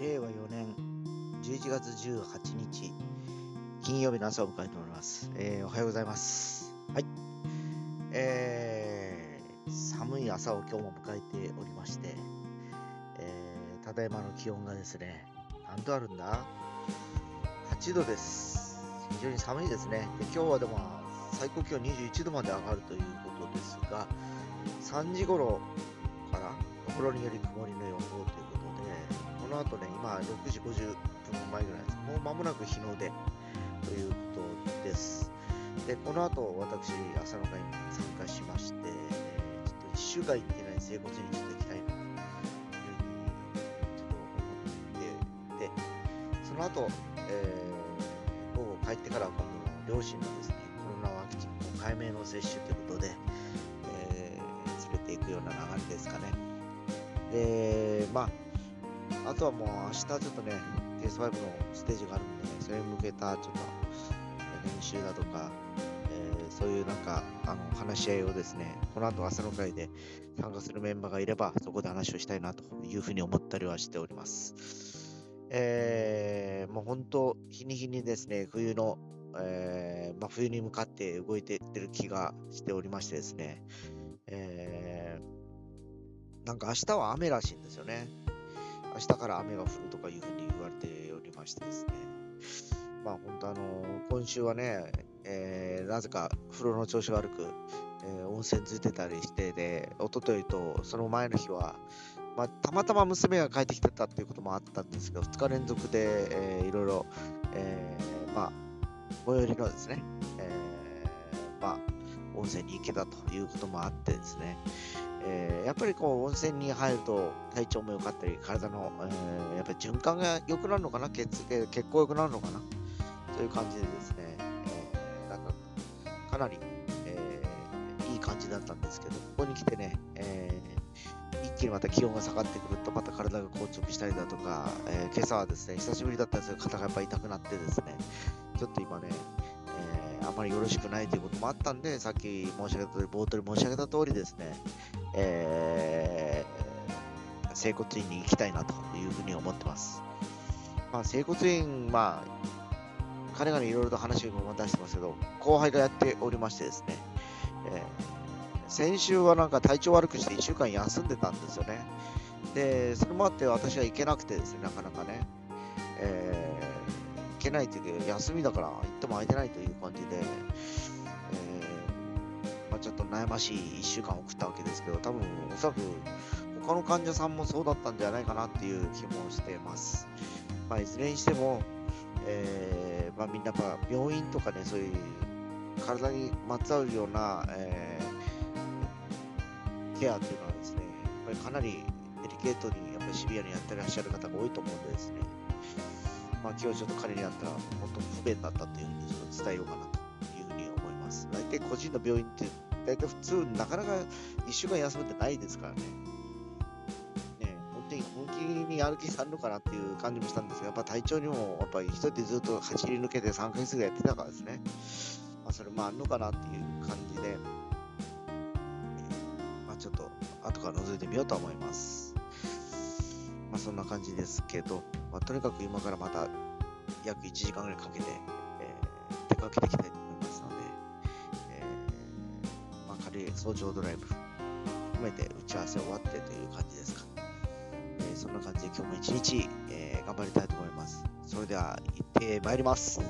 令和4年11月18日金曜日の朝を迎えております。えーおはようございます。はい。えー寒い朝を今日も迎えておりまして、えーただいまの気温がですね、何度あるんだ ?8 度です。非常に寒いですね。で今日はでも最高気温21度まで上がるということですが、3時頃からところにより曇りの予報というこ、の後ね、今6時50分前ぐらいです。もう間もなく日の出ということです。で、この後私、朝の会に参加しまして、ちょっと1週間行ってない整骨院にちょっと行きたいなというふうにちょっと思っていて、その後、えー午後帰ってからは今度、両親のですね、コロナワクチンの解明の接種ということで、えー連れていくような流れですかね。で、まあ、あとはもう明日ちょっとね、TS5 のステージがあるんで、ね、それに向けたちょっと練習だとか、えーそういうなんかあの話し合いをですね、この後朝の会で参加するメンバーがいれば、そこで話をしたいなというふうに思ったりはしております。えーもう本当、日に日にですね、冬の、えーまあ、冬に向かって動いていってる気がしておりましてですね、えーなんか明日は雨らしいんですよね。明日から雨が降るとかいうふうに言われておりましてですね。まあ本当あの今週はね、えーなぜか風呂の調子悪く、えー温泉ついてたりしてで、一昨日とその前の日は、まあ、たまたま娘が帰ってきてたっていうこともあったんですけど、2日連続で、えーいろいろ、えーまあ、最寄りのですね、えーまあ、温泉に行けたということもあってですね、っぱりこう温泉に入ると体調も良かったり、体の、えーやっぱり循環が良くなるのかな、血血行良くなるのかな、そういう感じでですね、えーなんかかなり、えーいい感じだったんですけど、ここに来てね、えー一気にまた気温が下がってくると、また体が硬直したりだとか、え今朝はですね、久しぶりだったんですけど、肩がやっぱ痛くなってですね、ちょっと今ね、あまりよろしくないということもあったんで、さっき申し上げた通り、冒頭に申し上げた通りですね、えー整骨院に行きたいなというふうに思ってます。まあ、整骨院、まあ、彼がいろいろと話を出してますけど、後輩がやっておりましてですね、えー先週はなんか体調悪くして1週間休んでたんですよね。で、それもあって私は行けなくてですね、なかなかね、えー行けないというか、休みだから行っても空いてないという感じで、えー、ちょっと悩ましい1週間を送ったわけですけど、多分おそらく他の患者さんもそうだったんじゃないかなっていう気もしています。まあ、いずれにしても、えーまあ、みんなや病院とかね、そういう体にまつわるような、えーケアっていうのはですね、やっぱりかなりデリケートに、やっぱりシビアにやってらっしゃる方が多いと思うんでですね、まあ、今日ちょっと彼に会ったら、本当不便だったというふうにちょっと伝えようかなというふうに思います。大体個人の病院って、大体普通、なかなか1週間休むってないですからね。ね本当に本気にやる気さんのかなっていう感じもしたんですが、やっぱ体調にも、やっぱり一人でずっと走り抜けて3ヶ月ぐらいやってたからですね。まあ、それもあるのかなっていう感じで、まあ、ちょっと後から覗いてみようと思います。まあ、そんな感じですけど、まあ、とにかく今からまた約1時間ぐらいかけて、えー出かけていきたいり、早朝ドライブ含めて打ち合わせ終わってという感じですか。えーそんな感じで今日も一日、えー頑張りたいと思います。それでは行ってまいります。